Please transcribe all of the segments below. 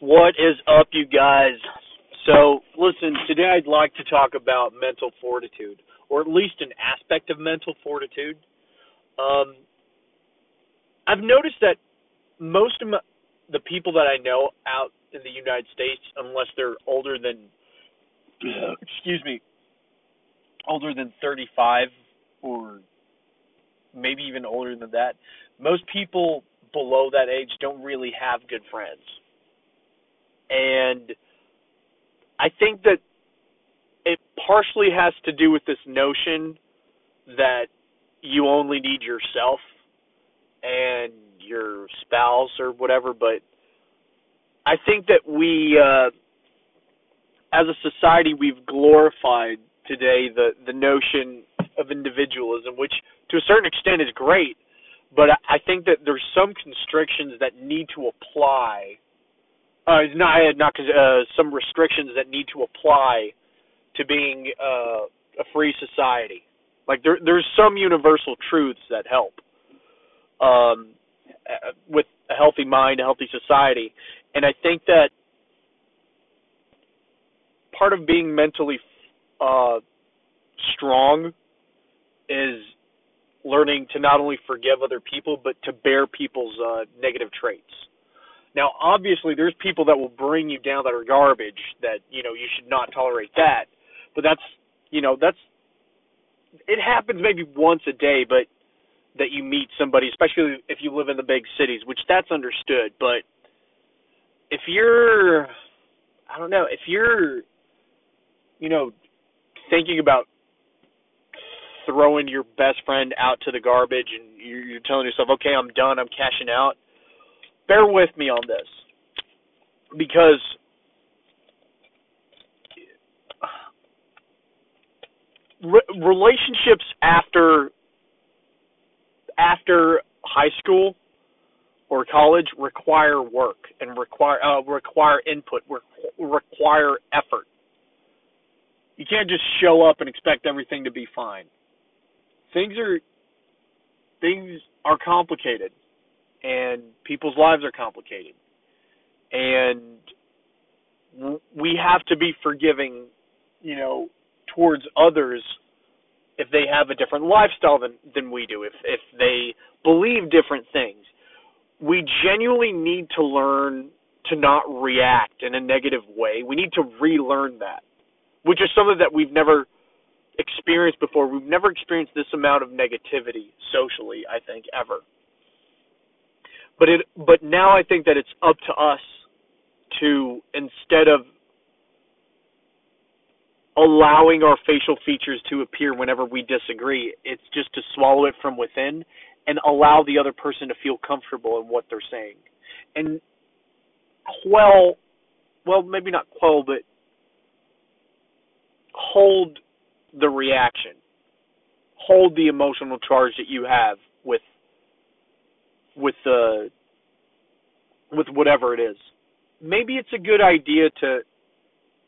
What is up, you guys? So, listen, today I'd like to talk about mental fortitude, or at least an aspect of mental fortitude. Um, I've noticed that most of my, the people that I know out in the United States, unless they're older than, excuse me, older than 35 or maybe even older than that, most people below that age don't really have good friends. And I think that it partially has to do with this notion that you only need yourself and your spouse or whatever, but I think that we uh as a society we've glorified today the the notion of individualism, which to a certain extent is great, but I think that there's some constrictions that need to apply. Uh, not not uh, some restrictions that need to apply to being uh, a free society. Like there, there's some universal truths that help um, uh, with a healthy mind, a healthy society, and I think that part of being mentally uh, strong is learning to not only forgive other people but to bear people's uh, negative traits. Now, obviously, there's people that will bring you down that are garbage. That you know you should not tolerate that. But that's you know that's it happens maybe once a day, but that you meet somebody, especially if you live in the big cities, which that's understood. But if you're, I don't know, if you're, you know, thinking about throwing your best friend out to the garbage and you're, telling yourself, okay, I'm done, I'm cashing out, bear with me on this. Because re- relationships after after high school or college require work and require uh, require input, require effort. You can't just show up and expect everything to be fine things are things are complicated and people's lives are complicated and we have to be forgiving you know towards others if they have a different lifestyle than than we do if if they believe different things we genuinely need to learn to not react in a negative way we need to relearn that which is something that we've never experienced before. We've never experienced this amount of negativity socially, I think, ever. But it but now I think that it's up to us to instead of allowing our facial features to appear whenever we disagree, it's just to swallow it from within and allow the other person to feel comfortable in what they're saying. And quell well, maybe not quell, but hold the reaction. Hold the emotional charge that you have with the with whatever it is. Maybe it's a good idea to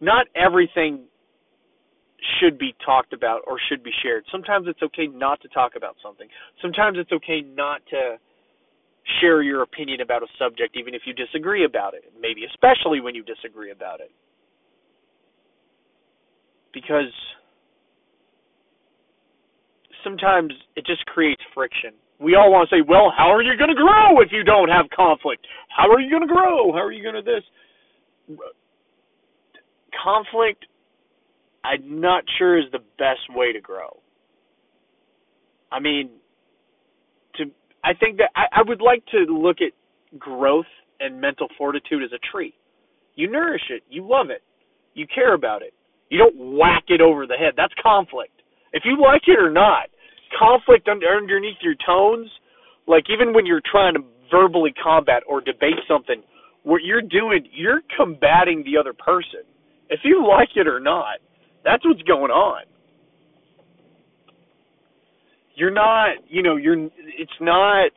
not everything should be talked about or should be shared. Sometimes it's okay not to talk about something. Sometimes it's okay not to share your opinion about a subject even if you disagree about it. Maybe especially when you disagree about it. Because sometimes it just creates friction. We all want to say, well, how are you going to grow if you don't have conflict? How are you going to grow? How are you going to this? Conflict, I'm not sure is the best way to grow. I mean, to I think that I, I would like to look at growth and mental fortitude as a tree. You nourish it, you love it, you care about it. You don't whack it over the head. That's conflict. If you like it or not, conflict under, underneath your tones, like even when you're trying to verbally combat or debate something, what you're doing, you're combating the other person. If you like it or not, that's what's going on. You're not, you know, you're it's not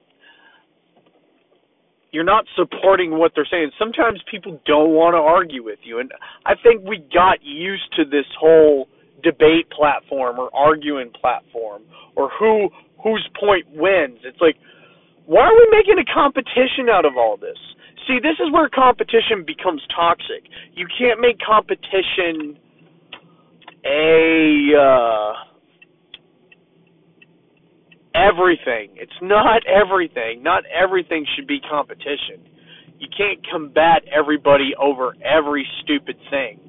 you're not supporting what they're saying. Sometimes people don't want to argue with you and I think we got used to this whole debate platform or arguing platform or who whose point wins. It's like why are we making a competition out of all this? See, this is where competition becomes toxic. You can't make competition a uh, everything. It's not everything. Not everything should be competition. You can't combat everybody over every stupid thing.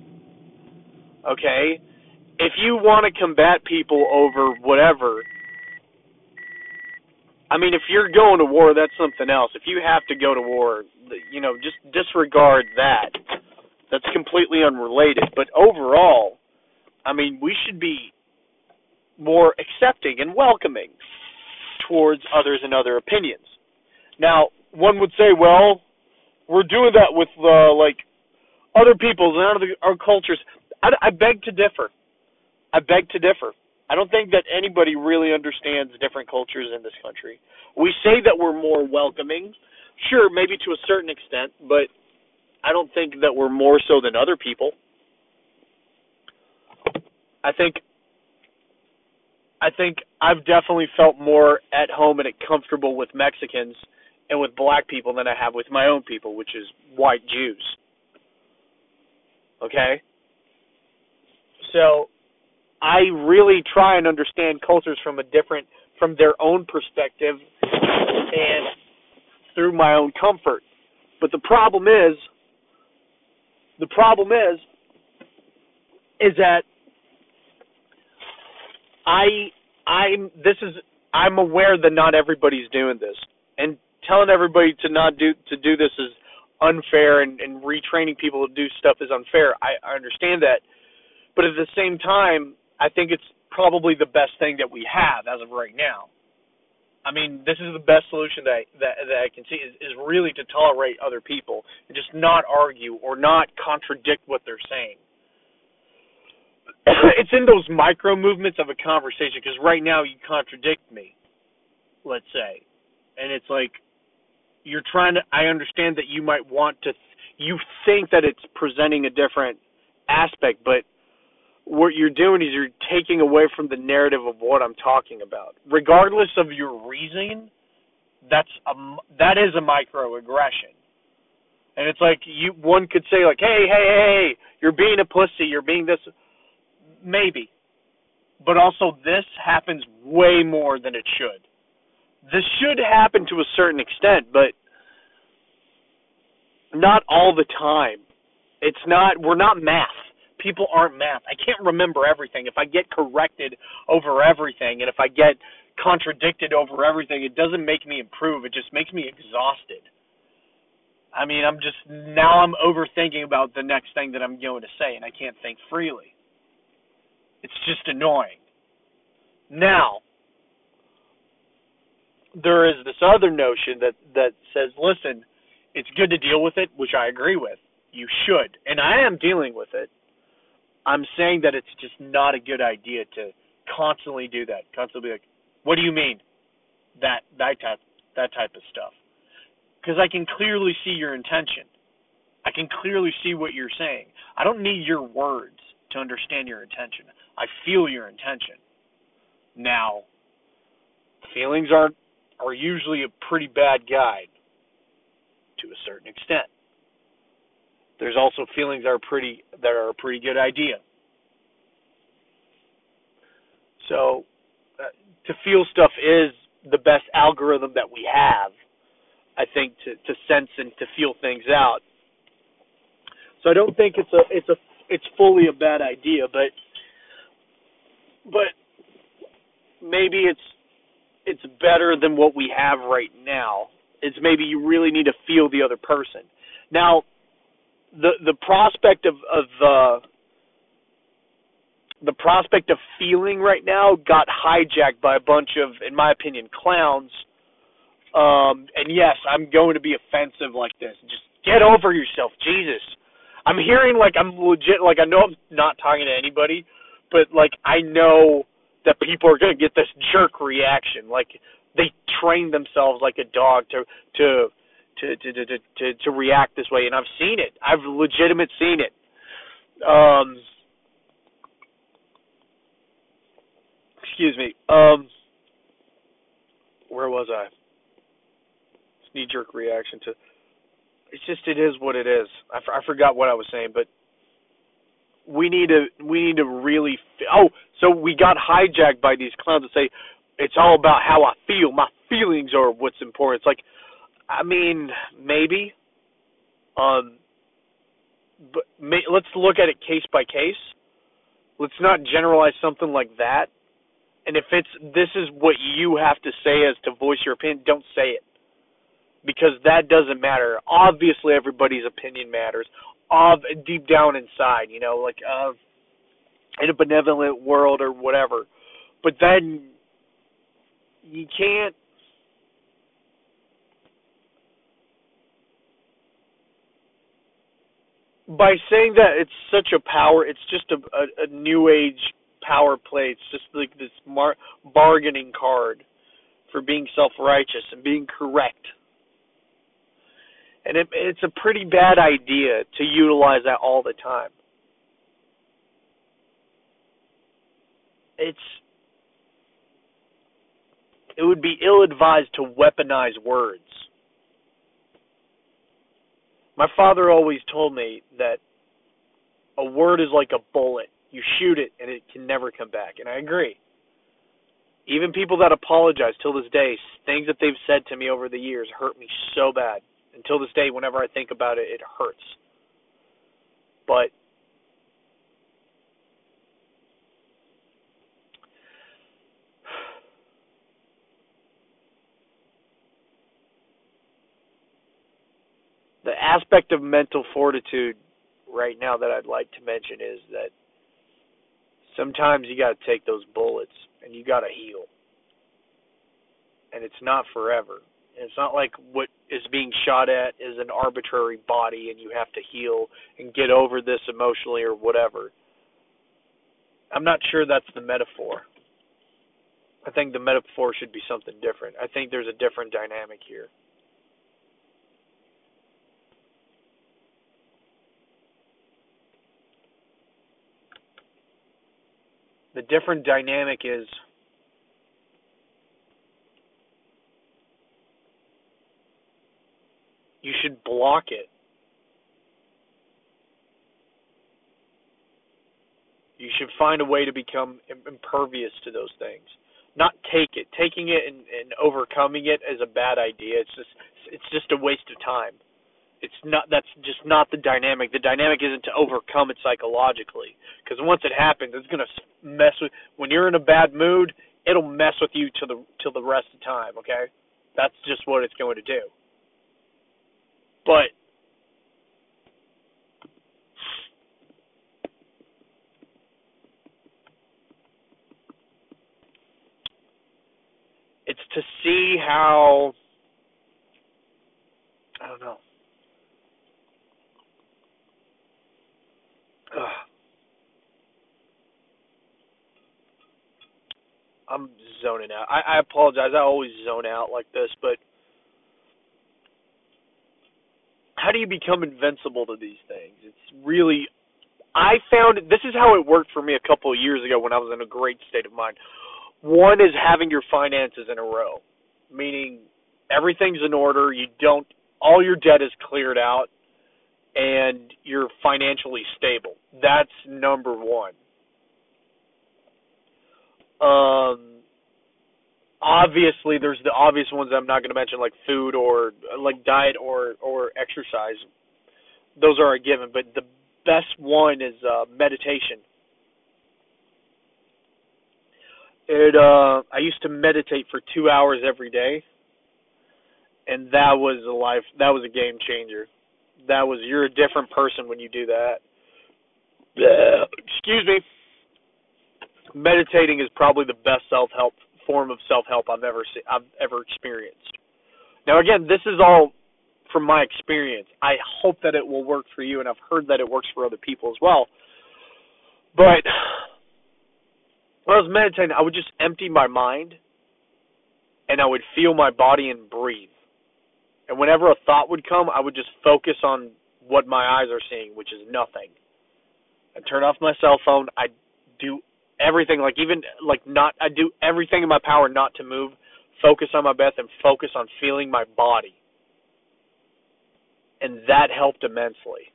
Okay? If you want to combat people over whatever, I mean, if you're going to war, that's something else. If you have to go to war, you know, just disregard that. That's completely unrelated. But overall, I mean, we should be more accepting and welcoming towards others and other opinions. Now, one would say, well, we're doing that with uh, like other peoples and other our cultures. I, I beg to differ. I beg to differ. I don't think that anybody really understands different cultures in this country. We say that we're more welcoming, sure, maybe to a certain extent, but I don't think that we're more so than other people. I think I think I've definitely felt more at home and comfortable with Mexicans and with black people than I have with my own people, which is white Jews. Okay? So I really try and understand cultures from a different from their own perspective and through my own comfort. But the problem is the problem is is that I I'm this is I'm aware that not everybody's doing this. And telling everybody to not do to do this is unfair and, and retraining people to do stuff is unfair. I, I understand that. But at the same time, I think it's probably the best thing that we have as of right now. I mean, this is the best solution that that that I can see is, is really to tolerate other people and just not argue or not contradict what they're saying. it's in those micro movements of a conversation because right now you contradict me, let's say, and it's like you're trying to I understand that you might want to you think that it's presenting a different aspect, but what you're doing is you're taking away from the narrative of what I'm talking about. Regardless of your reasoning, that's a that is a microaggression. And it's like you one could say like, "Hey, hey, hey, you're being a pussy, you're being this maybe." But also this happens way more than it should this should happen to a certain extent, but not all the time. It's not we're not math. People aren't math. I can't remember everything. If I get corrected over everything and if I get contradicted over everything, it doesn't make me improve. It just makes me exhausted. I mean, I'm just now I'm overthinking about the next thing that I'm going to say and I can't think freely. It's just annoying. Now, there is this other notion that that says, listen, it's good to deal with it, which I agree with. You should, and I am dealing with it. I'm saying that it's just not a good idea to constantly do that. Constantly be like, what do you mean? That that type that type of stuff. Because I can clearly see your intention. I can clearly see what you're saying. I don't need your words to understand your intention. I feel your intention. Now, feelings aren't are usually a pretty bad guide to a certain extent. There's also feelings are pretty that are a pretty good idea. So uh, to feel stuff is the best algorithm that we have, I think, to to sense and to feel things out. So I don't think it's a it's a it's fully a bad idea, but but maybe it's it's better than what we have right now. It's maybe you really need to feel the other person. Now, the the prospect of of uh, the prospect of feeling right now got hijacked by a bunch of, in my opinion, clowns. Um, and yes, I'm going to be offensive like this. Just get over yourself, Jesus. I'm hearing like I'm legit, like I know I'm not talking to anybody, but like I know that people are going to get this jerk reaction. Like they train themselves like a dog to to to to to to, to react this way, and I've seen it. I've legitimate seen it. Um, excuse me. Um, where was I? Knee jerk reaction to. it's just it is what it is. I, f- I forgot what I was saying, but we need to we need to really f- oh so we got hijacked by these clowns that say it's all about how I feel. My feelings are what's important. It's like I mean maybe um but may, let's look at it case by case. Let's not generalize something like that. And if it's this is what you have to say as to voice your opinion, don't say it. Because that doesn't matter. Obviously everybody's opinion matters. Of deep down inside, you know, like uh in a benevolent world or whatever. But then you can't by saying that it's such a power, it's just a, a, a new age power play. It's just like this mar- bargaining card for being self righteous and being correct. And it, it's a pretty bad idea to utilize that all the time. It's it would be ill advised to weaponize words. My father always told me that a word is like a bullet. You shoot it and it can never come back. And I agree. Even people that apologize till this day, things that they've said to me over the years hurt me so bad. Until this day, whenever I think about it, it hurts. But the aspect of mental fortitude right now that I'd like to mention is that sometimes you got to take those bullets and you got to heal. And it's not forever. And it's not like what is being shot at is an arbitrary body and you have to heal and get over this emotionally or whatever. I'm not sure that's the metaphor. I think the metaphor should be something different. I think there's a different dynamic here. The different dynamic is you should block it. You should find a way to become impervious to those things. Not take it. Taking it and, and overcoming it is a bad idea. It's just it's just a waste of time it's not that's just not the dynamic. The dynamic isn't to overcome it psychologically because once it happens, it's gonna mess with. When you're in a bad mood, it'll mess with you till the till the rest of time. Okay, that's just what it's going to do. But it's to see how I don't know I'm zoning out. I, I apologize. I always zone out like this, but how do you become invincible to these things? It's really I found this is how it worked for me a couple of years ago when I was in a great state of mind. One is having your finances in a row, meaning everything's in order, you don't all your debt is cleared out and you're financially stable. That's number 1 um, obviously, there's the obvious ones I'm not going to mention, like food or like diet or or exercise. Those are a given, but the best one is uh, meditation. It uh, I used to meditate for two hours every day, and that was a life. That was a game changer. That was you're a different person when you do that. Excuse me meditating is probably the best self help form of self help I've ever seen, I've ever experienced. Now again, this is all from my experience. I hope that it will work for you, and I've heard that it works for other people as well. But when I was meditating, I would just empty my mind, and I would feel my body and breathe. And whenever a thought would come, I would just focus on what my eyes are seeing, which is nothing. I turn off my cell phone. I do everything like even like not I do everything in my power not to move, focus on my breath and focus on feeling my body. and that helped immensely.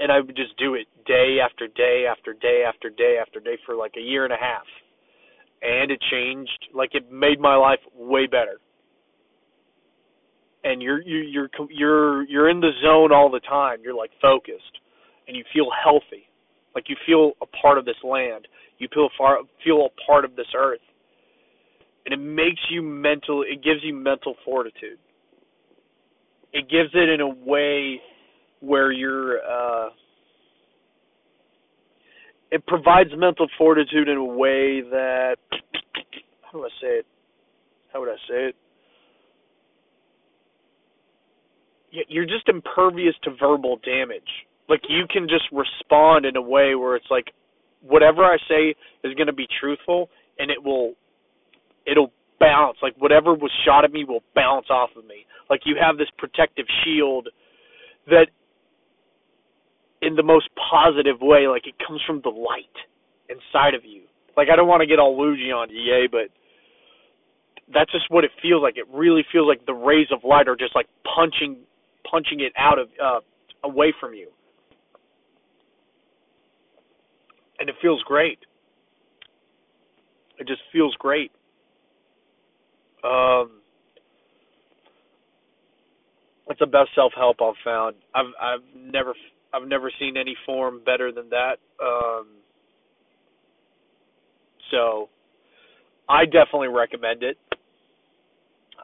And I would just do it day after day after day after day after day for like a year and a half. And it changed, like it made my life way better. And you're you're you're you're you're in the zone all the time. You're like focused, and you feel healthy, like you feel a part of this land. You feel far feel a part of this earth, and it makes you mental. It gives you mental fortitude it gives it in a way where you're uh it provides mental fortitude in a way that how do I say it? How would I say it? You're just impervious to verbal damage. Like you can just respond in a way where it's like whatever I say is going to be truthful and it will it'll bounce. Like whatever was shot at me will bounce off of me. Like you have this protective shield that in the most positive way, like it comes from the light inside of you. Like I don't want to get all woozy on EA, but that's just what it feels like. It really feels like the rays of light are just like punching punching it out of uh away from you. And it feels great. It just feels great. Um, it's the best self help I've found. I've I've never I've never seen any form better than that. Um, so I definitely recommend it.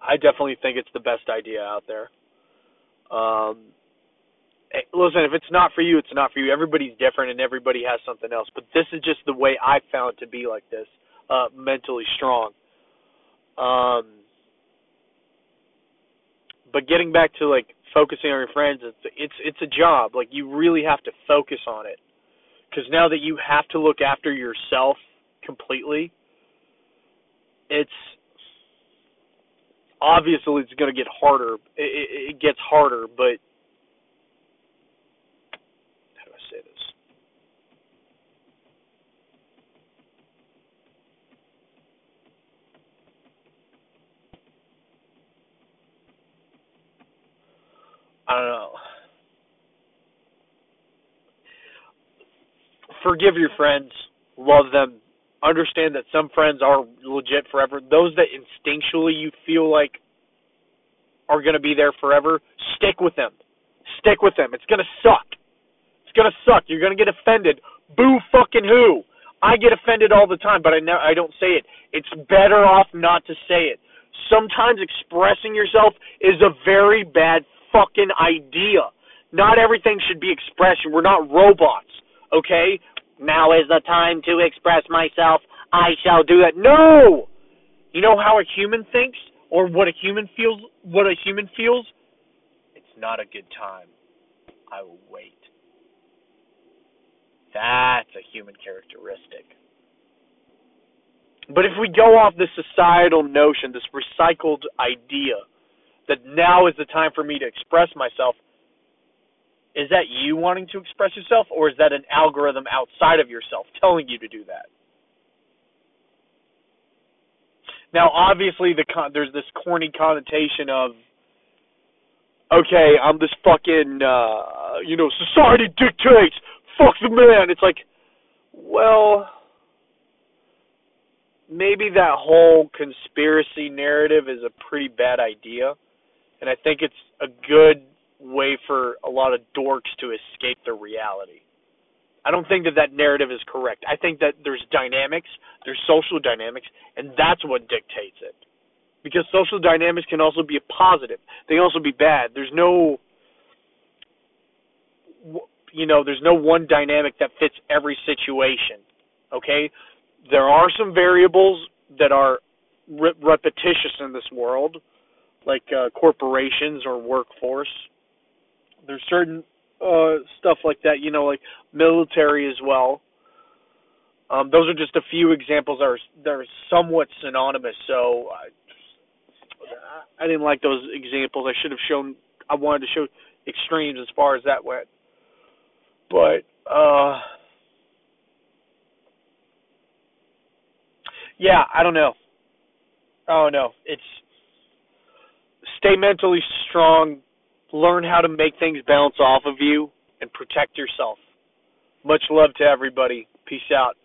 I definitely think it's the best idea out there. Um, listen, if it's not for you, it's not for you. Everybody's different and everybody has something else. But this is just the way I found to be like this, uh, mentally strong. Um, but getting back to like focusing on your friends, it's it's it's a job. Like you really have to focus on it, because now that you have to look after yourself completely, it's obviously it's going to get harder. It, it, it gets harder, but I don't know. Forgive your friends, love them, understand that some friends are legit forever. Those that instinctually you feel like are going to be there forever, stick with them. Stick with them. It's going to suck. It's going to suck. You're going to get offended. Boo fucking who? I get offended all the time, but I ne- I don't say it. It's better off not to say it. Sometimes expressing yourself is a very bad fucking idea. Not everything should be expression. We're not robots, okay? Now is the time to express myself. I shall do that. No! You know how a human thinks or what a human feels what a human feels? It's not a good time. I will wait. That's a human characteristic. But if we go off this societal notion, this recycled idea that now is the time for me to express myself. Is that you wanting to express yourself, or is that an algorithm outside of yourself telling you to do that? Now, obviously, the con- there's this corny connotation of, okay, I'm this fucking, uh, you know, society dictates, fuck the man. It's like, well, maybe that whole conspiracy narrative is a pretty bad idea and I think it's a good way for a lot of dorks to escape their reality. I don't think that that narrative is correct. I think that there's dynamics, there's social dynamics, and that's what dictates it. Because social dynamics can also be positive. They can also be bad. There's no you know, there's no one dynamic that fits every situation. Okay? There are some variables that are re- repetitious in this world like uh, corporations or workforce. There's certain uh, stuff like that, you know, like military as well. Um, those are just a few examples that are that are somewhat synonymous. So I, I didn't like those examples. I should have shown. I wanted to show extremes as far as that went. But uh, yeah, I don't know. Oh no, it's stay mentally strong, learn how to make things bounce off of you, and protect yourself. Much love to everybody. Peace out.